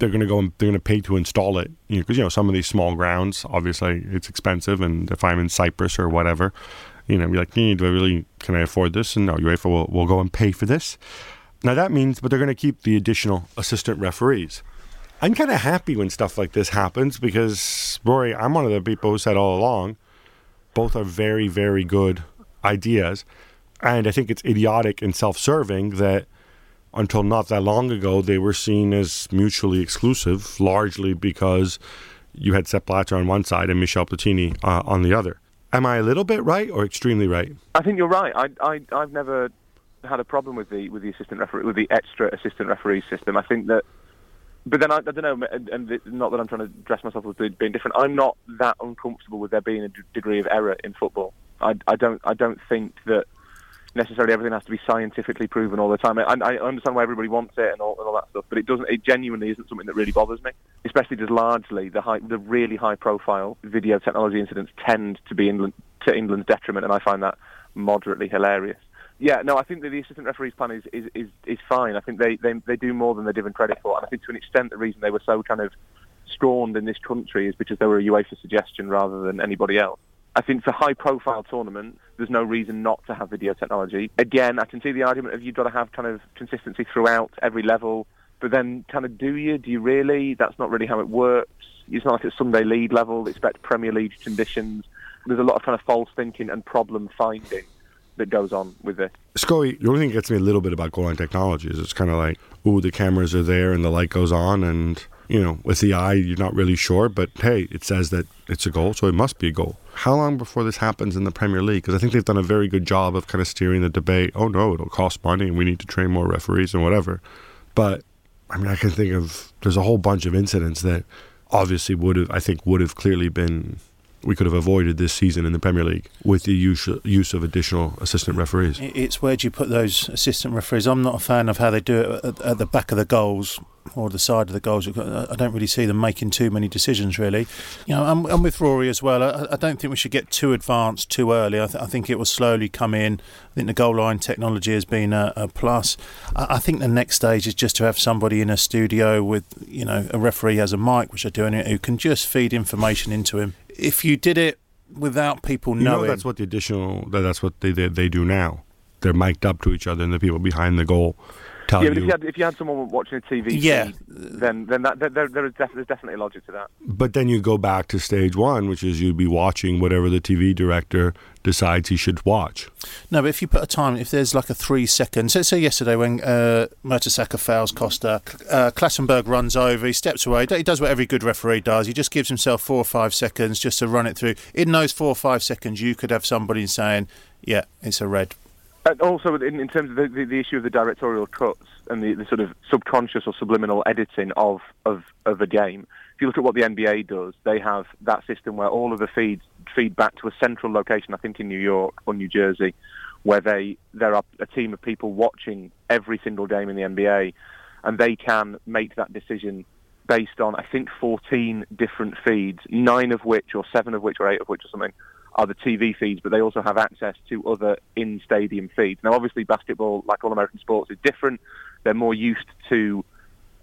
S3: they're going to go and they're going to pay to install it. You know, because you know some of these small grounds, obviously, it's expensive. And if I'm in Cyprus or whatever, you know, be like, "Hmm, do I really can I afford this? And no, UEFA will will go and pay for this. Now that means, but they're going to keep the additional assistant referees. I'm kind of happy when stuff like this happens because Rory, I'm one of the people who said all along, both are very, very good ideas, and I think it's idiotic and self-serving that until not that long ago they were seen as mutually exclusive, largely because you had Sepp Blatter on one side and Michel Platini uh, on the other. Am I a little bit right or extremely right?
S6: I think you're right. I, I, I've never had a problem with the with the assistant referee with the extra assistant referee system. I think that, but then I, I don't know, and, not that I'm trying to dress myself as being different. I'm not that uncomfortable with there being a d- degree of error in football. I, I don't I don't think that necessarily everything has to be scientifically proven all the time. I, I understand why everybody wants it and all, and all that stuff, but it doesn't. It genuinely isn't something that really bothers me. Especially because largely the high, the really high-profile video technology incidents tend to be England, to England's detriment, and I find that moderately hilarious. Yeah, no, I think that the assistant referee's plan is, is, is, is fine. I think they, they they do more than they're given credit for, and I think to an extent the reason they were so kind of scorned in this country is because they were a UEFA suggestion rather than anybody else. I think for high-profile tournament, there's no reason not to have video technology. Again, I can see the argument of you've got to have kind of consistency throughout every level, but then kind of do you? Do you really? That's not really how it works. It's not like at Sunday league level. Expect Premier League conditions. There's a lot of kind of false thinking and problem finding that goes on with this.
S3: Scully, the only thing that gets me a little bit about goal line technology is it's kind of like, ooh, the cameras are there and the light goes on, and you know, with the eye, you're not really sure, but hey, it says that it's a goal, so it must be a goal. How long before this happens in the Premier League? Because I think they've done a very good job of kind of steering the debate. Oh no, it'll cost money, and we need to train more referees and whatever. But I mean, I can think of there's a whole bunch of incidents that obviously would have, I think, would have clearly been we could have avoided this season in the Premier League with the use, of additional assistant referees.
S7: It's where do you put those assistant referees? I'm not a fan of how they do it at, the back of the goals or the side of the goals. I don't really see them making too many decisions, really. You know, I'm, I'm with Rory as well. I, I, don't think we should get too advanced too early. I, th- I, think it will slowly come in. I think the goal line technology has been a, a plus. I, I, think the next stage is just to have somebody in a studio with, you know, a referee has a mic, which doing it, who can just feed information into him. If you did it without people
S3: you
S7: knowing,
S3: know that's what the additional. That's what they, they they do now. They're mic'd up to each other, and the people behind the goal tell
S6: yeah,
S3: you.
S6: But if you had if you had someone watching a TV
S7: Yeah.
S6: feed, then then that, there, there is def- there's definitely logic to that.
S3: But then you go back to stage one, which is you'd be watching whatever the TV director decides he should watch.
S7: No, but if you put a time, if there's like a three second, seconds, let's say yesterday when uh, Mertesacker fouls Costa, uh, Clattenburg runs over, he steps away, he does what every good referee does. He just gives himself four or five seconds just to run it through. In those four or five seconds, you could have somebody saying, "Yeah, it's a red."
S6: And also, in, in terms of the, the, the issue of the directorial cuts and the, the sort of subconscious or subliminal editing of, of, of a game, if you look at what the NBA does, they have that system where all of the feeds feed back to a central location, I think in New York or New Jersey, where they there are a team of people watching every single game in the NBA, and they can make that decision based on I think 14 different feeds, nine of which or seven of which or eight of which or something are the TV feeds, but they also have access to other in-stadium feeds. Now, obviously, basketball, like all American sports, is different. They're more used to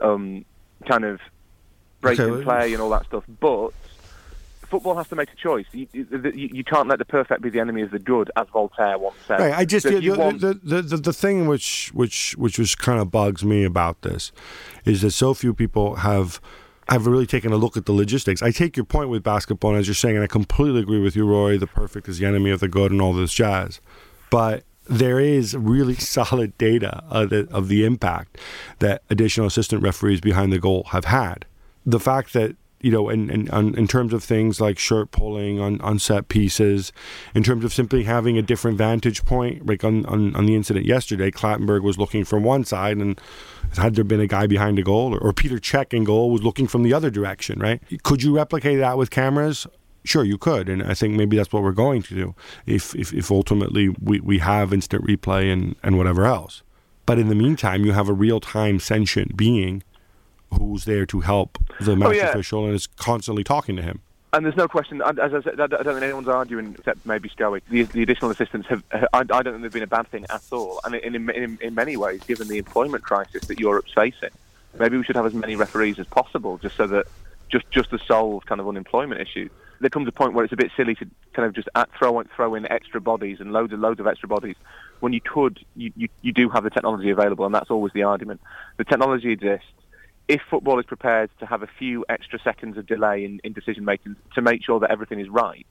S6: um, kind of break
S3: Okay,
S6: and play and all that stuff, but football has to make a choice. You, you, you can't let the perfect be the enemy of the good, as Voltaire once said.
S3: Right. I just
S6: So
S3: the,
S6: want-
S3: the, the, the, the thing which which which was kind of bugs me about this is that so few people have have really taken a look at the logistics. I take your point with basketball, and as you're saying, and I completely agree with you, Roy. The perfect is the enemy of the good, and all this jazz. But there is really solid data of the, of the impact that additional assistant referees behind the goal have had. The fact that you know, in, in, in terms of things like shirt pulling on, on set pieces, in terms of simply having a different vantage point, like on, on, on the incident yesterday, Clattenburg was looking from one side, and had there been a guy behind a goal, or, or Petr Cech in goal was looking from the other direction, right? Could you replicate that with cameras? Sure, you could, and I think maybe that's what we're going to do if, if, if ultimately we, we have instant replay and, and whatever else. But in the meantime, you have a real time sentient being who's there to help the oh, match
S6: yeah.
S3: official and is constantly talking to him.
S6: And there's no question, as I said, I don't think anyone's arguing except maybe Scully. The, the additional assistants have, I, I don't think they've been a bad thing at all. And in, in, in, many ways, given the employment crisis that Europe's facing, maybe we should have as many referees as possible just so that, just, just to solve kind of unemployment issues. There comes a point where it's a bit silly to kind of just at, throw, throw in extra bodies and loads and loads of extra bodies when you could, you, you, you do have the technology available, and that's always the argument. The technology exists if football is prepared to have a few extra seconds of delay in, in decision making to make sure that everything is right,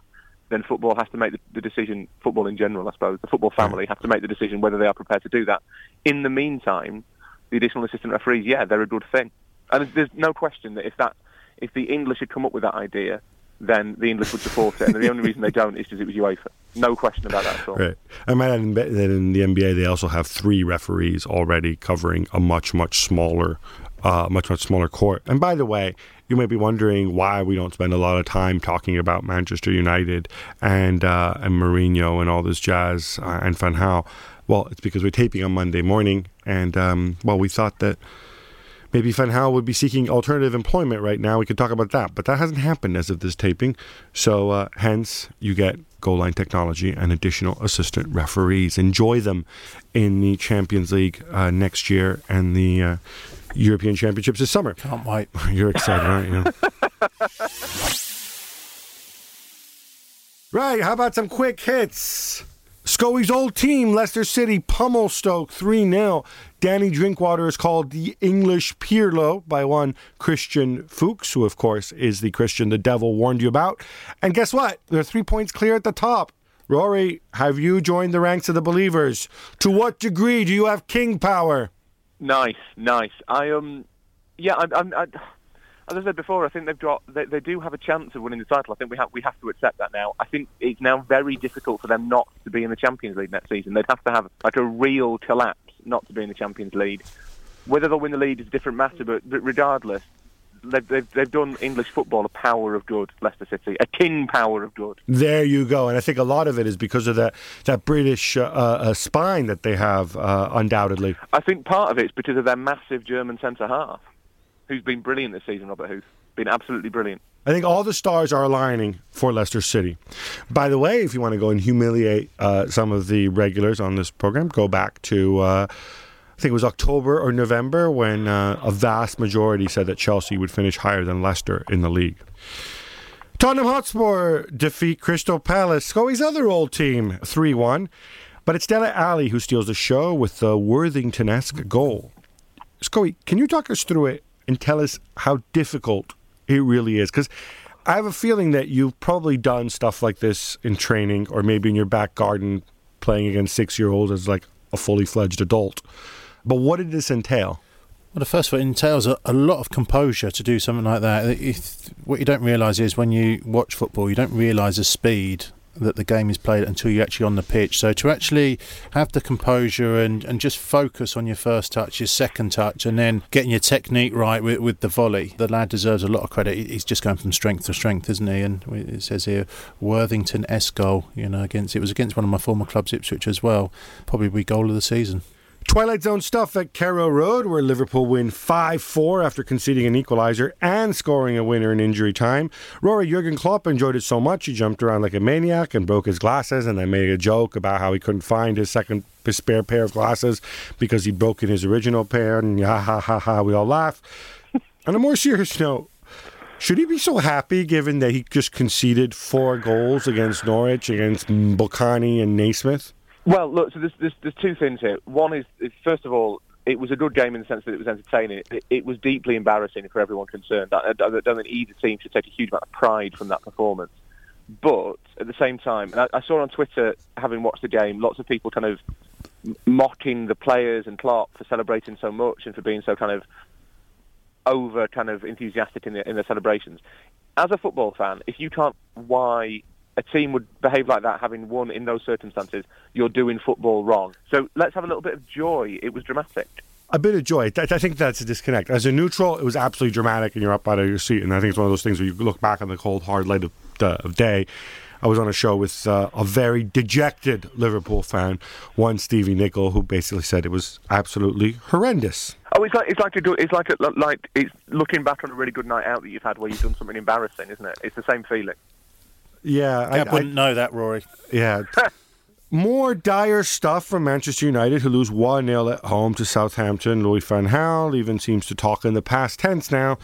S6: then football has to make the, the decision. Football in general, I suppose, the football family mm. have to make the decision whether they are prepared to do that. In the meantime, the additional assistant referees, yeah, they're a good thing, and there's, there's no question that if that if the English had come up with that idea, then the English would support it, and the only reason they don't is because it was UEFA. No question about that at all.
S3: Right. I might add that in the NBA they also have three referees already covering a much much smaller, uh, much much smaller court. And by the way, you may be wondering why we don't spend a lot of time talking about Manchester United and uh, and Mourinho and all this jazz uh, and Van Gaal. Well, it's because we're taping on Monday morning, and um, well, we thought that maybe Van Gaal would be seeking alternative employment right now. We could talk about that, but that hasn't happened as of this taping. So, uh, hence, you get goal line technology and additional assistant referees. Enjoy them in the Champions League uh, next year and the uh, European Championships this summer.
S7: Can't wait.
S3: You're excited, aren't you? right, how about some quick hits? Scully's old team, Leicester City, pummel Stoke 3 0. Danny Drinkwater is called the English Pirlo by one Christian Fuchs, who, of course, is the Christian the devil warned you about. And guess what? They're three points clear at the top. Rory, have you joined the ranks of the believers? To what degree do you have king power?
S6: Nice, nice. I um, yeah, I, I'm. I, as I said before, I think they've got they, they do have a chance of winning the title. I think we have we have to accept that now. I think it's now very difficult for them not to be in the Champions League next season. They'd have to have like a real collapse not to be in the Champions League. Whether they'll win the league is a different matter, but, regardless, they've, they've, they've done English football a power of good. Leicester City, a king power of good.
S3: There you go, and I think a lot of it is because of that that British uh, uh, spine that they have, uh, undoubtedly.
S6: I think part of it's because of their massive German centre half, who's been brilliant this season. Robert Huth, been absolutely brilliant.
S3: I think all the stars are aligning for Leicester City. By the way, if you want to go and humiliate uh, some of the regulars on this program, go back to. Uh, I think it was October or November when uh, a vast majority said that Chelsea would finish higher than Leicester in the league. Tottenham Hotspur defeat Crystal Palace, Scully's other old team, 3 1. But it's Dele Alli who steals the show with the Worthington esque goal. Scully, can you talk us through it and tell us how difficult it really is? Because I have a feeling that you've probably done stuff like this in training or maybe in your back garden playing against six year olds as like a fully fledged adult. But what did this entail?
S7: Well, the first of all, it entails a, a lot of composure to do something like that. If, what you don't realise is when you watch football, you don't realise the speed that the game is played until you're actually on the pitch. So to actually have the composure and, and just focus on your first touch, your second touch, and then getting your technique right with, with the volley, the lad deserves a lot of credit. He's just going from strength to strength, isn't he? And it says here Worthington S goal. You know, against it was against one of my former clubs, Ipswich as well. Probably goal of the season.
S3: Twilight Zone stuff at Carrow Road, where Liverpool win 5 4 after conceding an equaliser and scoring a winner in injury time. Rory Jurgen Klopp enjoyed it so much he jumped around like a maniac and broke his glasses, and then made a joke about how he couldn't find his second spare pair of glasses because he'd broken his original pair, and ha ha ha ha, we all laugh. On a more serious note, should he be so happy given that he just conceded four goals against Norwich, against Mbokani and Naismith?
S6: Well, look, so there's, there's, there's two things here. One is, first of all, it was a good game in the sense that it was entertaining. It, it was deeply embarrassing for everyone concerned. I, I don't think either team should take a huge amount of pride from that performance. But at the same time, and I, I saw on Twitter, having watched the game, lots of people kind of mocking the players and Clark for celebrating so much and for being so kind of over kind of enthusiastic in, in their celebrations. As a football fan, if you can't why a team would behave like that having won in those circumstances, you're doing football wrong. So let's have a little bit of joy. It was dramatic.
S3: A bit of joy. I think that's a disconnect. As a neutral, it was absolutely dramatic, and you're up out of your seat. And I think it's one of those things where you look back on the cold, hard light of, uh, of day. I was on a show with uh, a very dejected Liverpool fan, one Stevie Nicol, who basically said it was absolutely horrendous.
S6: Oh, it's like it's like a good, it's like a, like it's looking back on a really good night out that you've had where you've done something embarrassing, isn't it? It's the same feeling.
S3: Yeah,
S7: I, I wouldn't I, know that, Rory.
S3: Yeah. More dire stuff from Manchester United, who lose 1 0 at home to Southampton. Louis Van Gaal even seems to talk in the past tense now.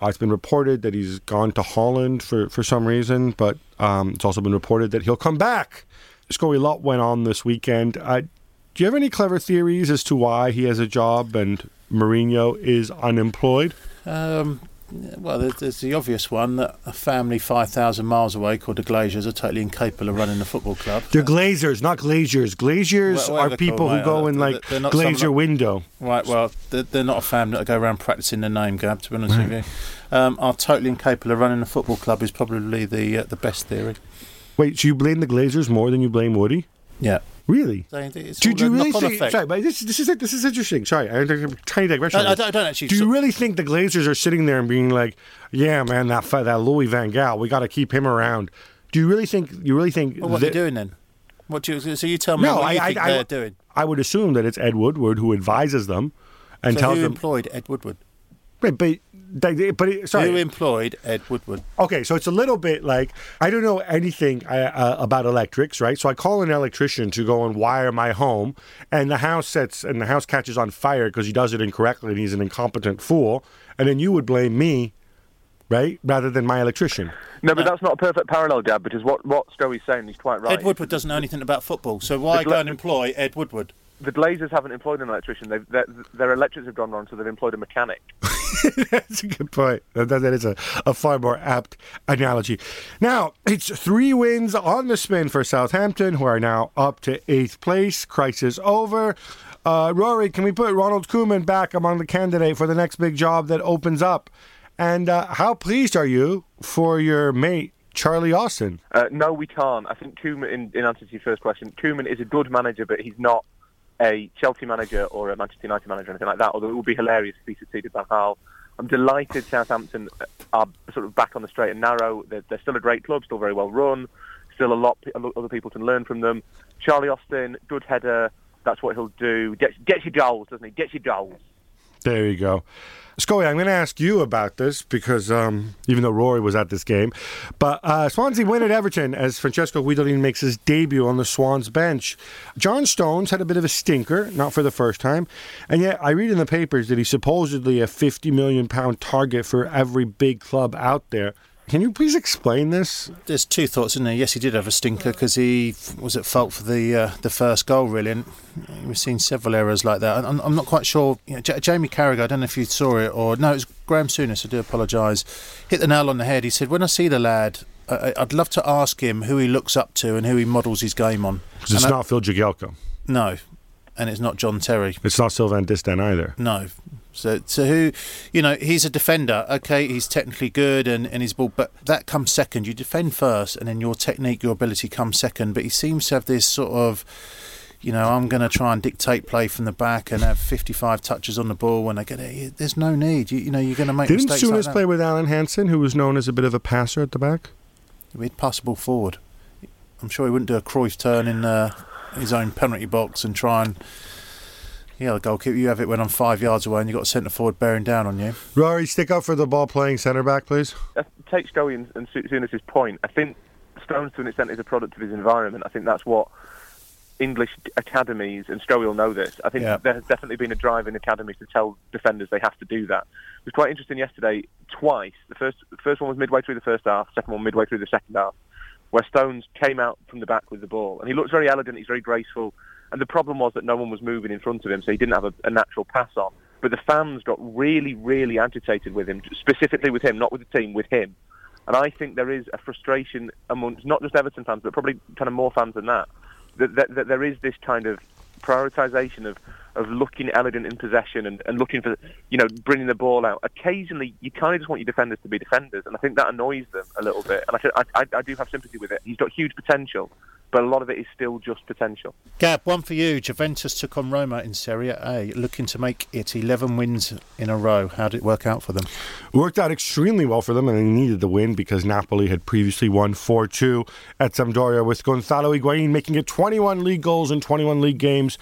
S3: Uh, it's been reported that he's gone to Holland for, for some reason, but um, it's also been reported that he'll come back. Scory lot went on this weekend. Uh, do you have any clever theories as to why he has a job and Mourinho is unemployed?
S7: Um, well, there's, the obvious one that a family 5,000 miles away called the Glazers are totally incapable of running a football club.
S3: They're Glazers, not Glaziers. Glaziers well, are people who go in like they're, they're window.
S7: Right, well, they're, they're, not a family that go around practicing the name, Gab, to be honest right. with you. Um, are totally incapable of running a football club is probably the uh, the best theory.
S3: Wait, so you blame the Glazers more than you blame Woody?
S7: Yeah.
S3: Really?
S7: It's
S3: do, do you really think? Effect. Sorry, but this, this is this is interesting. Sorry, I'm trying to digress.
S7: I, I, don't, I don't actually.
S3: Do you really think the Glazers are sitting there and being like, "Yeah, man, that that Louis Van Gaal, we got to keep him around"? Do you really think? You really think?
S7: Well, what
S3: that,
S7: are they doing then? What do you? So you tell me no, what I, you think I, they're doing?
S3: I would assume that it's Ed Woodward who advises them and
S7: so
S3: tells
S7: who
S3: them.
S7: employed Ed Woodward?
S3: But, but they, but it, sorry.
S7: Who employed Ed Woodward?
S3: Okay, so it's a little bit like I don't know anything uh, uh, about electrics, right? So I call an electrician to go and wire my home, and the house sets and the house catches on fire because he does it incorrectly and he's an incompetent fool, and then you would blame me, right, rather than my electrician.
S6: No, but that's not a perfect parallel, Dad, because what what Stowey's saying is quite right.
S7: Ed Woodward doesn't know anything about football, so why go and employ Ed Woodward?
S6: The Glazers haven't employed an electrician. They've, their electrics have gone wrong, so they've employed a mechanic.
S3: That's a good point. That, that is a, a far more apt analogy. Now, it's three wins on the spin for Southampton, who are now up to eighth place. Crisis over. Uh, Rory, can we put Ronald Koeman back among the candidate for the next big job that opens up? And uh, how pleased are you for your mate, Charlie Austin?
S6: Uh, no, we can't. I think Koeman, in, in answer to your first question, Koeman is a good manager, but he's not a Chelsea manager or a Manchester United manager or anything like that. Although it would be hilarious if he succeeded Van Gaal. I'm delighted Southampton uh, are sort of back on the straight and narrow. They're, they're still a great club, still very well run, still a lot other people can learn from them. Charlie Austin, good header. That's what he'll do. Gets, gets your goals, doesn't he? Gets your goals.
S3: There you go. Scully, I'm going to ask you about this because um, even though Rory was at this game, but uh, Swansea win at Everton as Francesco Guidolin makes his debut on the Swans bench. John Stones had a bit of a stinker, not for the first time, and yet I read in the papers that he's supposedly a 50 million pound target for every big club out there. Can you please explain this?
S7: There's two thoughts in there. Yes, he did have a stinker because he was at fault for the uh, the first goal, really. And we've seen several errors like that. I'm, I'm not quite sure. You know, J- Jamie Carragher, I don't know if you saw it or no, it was Graham Souness. I do apologise. Hit the nail on the head. He said, "When I see the lad, I, I'd love to ask him who he looks up to and who he models his game on."
S3: Because it's
S7: I-
S3: not Phil Jagielka.
S7: no, and it's not John Terry.
S3: It's not Sylvain Distin either.
S7: No. So, so who, you know, he's a defender. Okay, he's technically good and, and he's ball, but that comes second. You defend first, and then your technique, your ability comes second. But he seems to have this sort of, you know, I'm going to try and dictate play from the back and have 55 touches on the ball when I get it. There's no need. You, you know, you're going to make
S3: Didn't
S7: mistakes like
S3: Souness
S7: that.
S3: play with Alan Hansen, who was known as a bit of a passer at the back?
S7: He'd pass the ball forward. I'm sure he wouldn't do a Cruyff turn in uh, his own penalty box and try and. Yeah, the goalkeeper, you have it when I'm five yards away and you've got a centre forward bearing down on you.
S3: Rory, stick up for the ball playing centre back, please.
S6: Uh, take Scully and, and Su- Souness's point. I think Stones, to an extent, is a product of his environment. I think that's what English academies, and Scully will know this, I think
S7: Yeah.
S6: there has definitely been a drive in academies to tell defenders they have to do that. It was quite interesting yesterday, twice. The first, the first one was midway through the first half, second one midway through the second half, where Stones came out from the back with the ball. And he looks very elegant, he's very graceful. And the problem was that no one was moving in front of him, so he didn't have a, a natural pass on. But the fans got really, really agitated with him, specifically with him, not with the team, with him. And I think there is a frustration amongst not just Everton fans, but probably kind of more fans than that, that, that, that there is this kind of prioritisation of, of looking elegant in possession and, and looking for, you know, bringing the ball out. Occasionally, you kind of just want your defenders to be defenders, and I think that annoys them a little bit. And I, I, I do have sympathy with it. He's got huge potential, but a lot of it is still just potential.
S7: Gab, one for you. Juventus took on Roma in Serie A, looking to make it 11 wins in a row. How did it work out for them?
S3: It worked out extremely well for them, and they needed the win because Napoli had previously won 4 2 at Sampdoria with Gonzalo Higuain making it 21 league goals in 21 league games.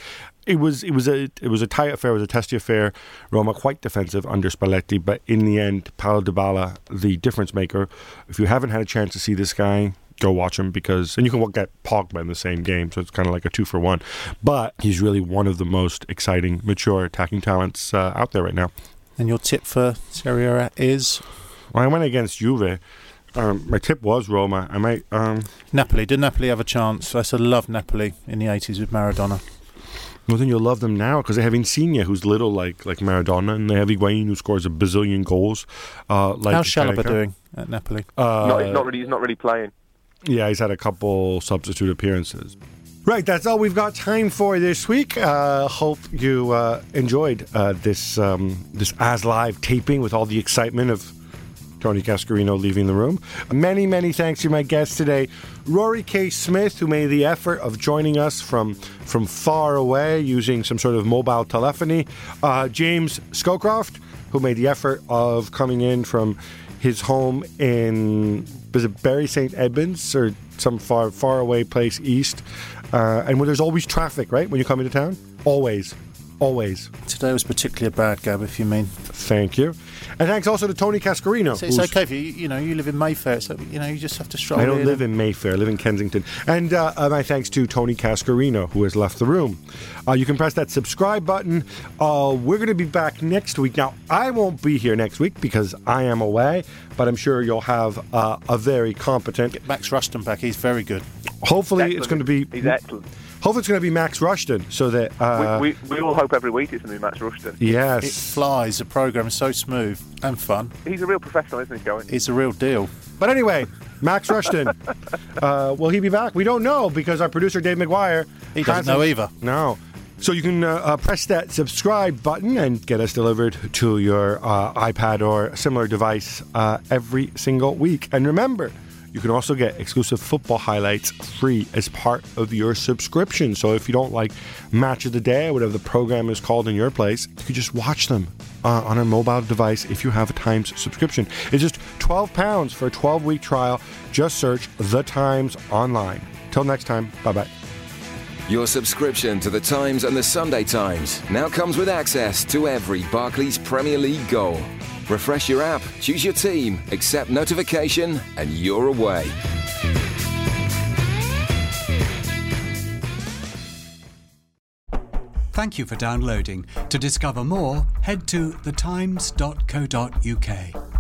S3: It was it was a it was a tight affair, it was a testy affair. Roma quite defensive under Spalletti, but in the end, Paulo Dybala, the difference maker. If you haven't had a chance to see this guy, go watch him because and you can get Pogba in the same game, so it's kind of like a two for one. But he's really one of the most exciting, mature attacking talents uh, out there right now.
S7: And your tip for Serie A is
S3: Well, I went against Juve. Um, my tip was Roma. I might. Um,
S7: Napoli. Did Napoli have a chance? I used to love Napoli in the 80s with Maradona.
S3: Well, then you'll love them now because they have Insigne, who's little like like Maradona, and they have Higuain, who scores a bazillion goals. Uh, like
S7: How's Chalobah
S3: Caneca.
S7: doing at Napoli?
S3: Uh,
S6: not, he's not really, he's not really playing.
S3: Yeah, he's had a couple substitute appearances. Right, that's all we've got time for this week. Uh, hope you uh, enjoyed uh, this um, this as live taping with all the excitement of Tony Cascarino leaving the room. Many, many thanks to my guests today, Rory K. Smith, who made the effort of joining us from from far away using some sort of mobile telephony, uh, James Scowcroft, who made the effort of coming in from his home in was it Bury St Edmunds or some far far away place east, uh, and where there's always traffic, right? When you come into town, always, always.
S7: Today was particularly a bad Gab, if you mean.
S3: Thank you, and thanks also to Tony Cascarino.
S7: So it's okay for you. You know, you live in Mayfair, so you know you just have to struggle.
S3: I don't
S7: in
S3: live in Mayfair. I live in Kensington. And uh, uh, my thanks to Tony Cascarino, who has left the room. Uh, you can press that subscribe button. Uh, we're going to be back next week. Now, I won't be here next week because I am away, but I'm sure you'll have uh, a very competent.
S7: Max Rushton back. He's very good.
S3: Hopefully, it's going to be.
S6: He's excellent.
S3: Hopefully, it's going to be Max Rushton, so that. Uh,
S6: we, we, we all hope every week it's going to be Max Rushton.
S3: yes.
S7: It flies. The program is so smooth and fun.
S6: He's a real professional, isn't he, Going?
S7: It's a real deal.
S3: But anyway, Max Rushton. uh, will he be back? We don't know because our producer Dave McGuire
S7: He doesn't
S3: hasn't-
S7: know either.
S3: No. So you can uh, uh, press that subscribe button and get us delivered to your uh, iPad or similar device uh, every single week. And remember, you can also get exclusive football highlights free as part of your subscription. So if you don't like Match of the Day, whatever the program is called in your place, you can just watch them uh, on a mobile device if you have a Times subscription. It's just £12 for a 12 week trial. Just search The Times online. Till next time, bye bye.
S2: Your subscription to the Times and the Sunday Times now comes with access to every Barclays Premier League goal. Refresh your app, choose your team, accept notification, and you're away.
S1: Thank you for downloading. To discover more, head to thetimes.co.uk.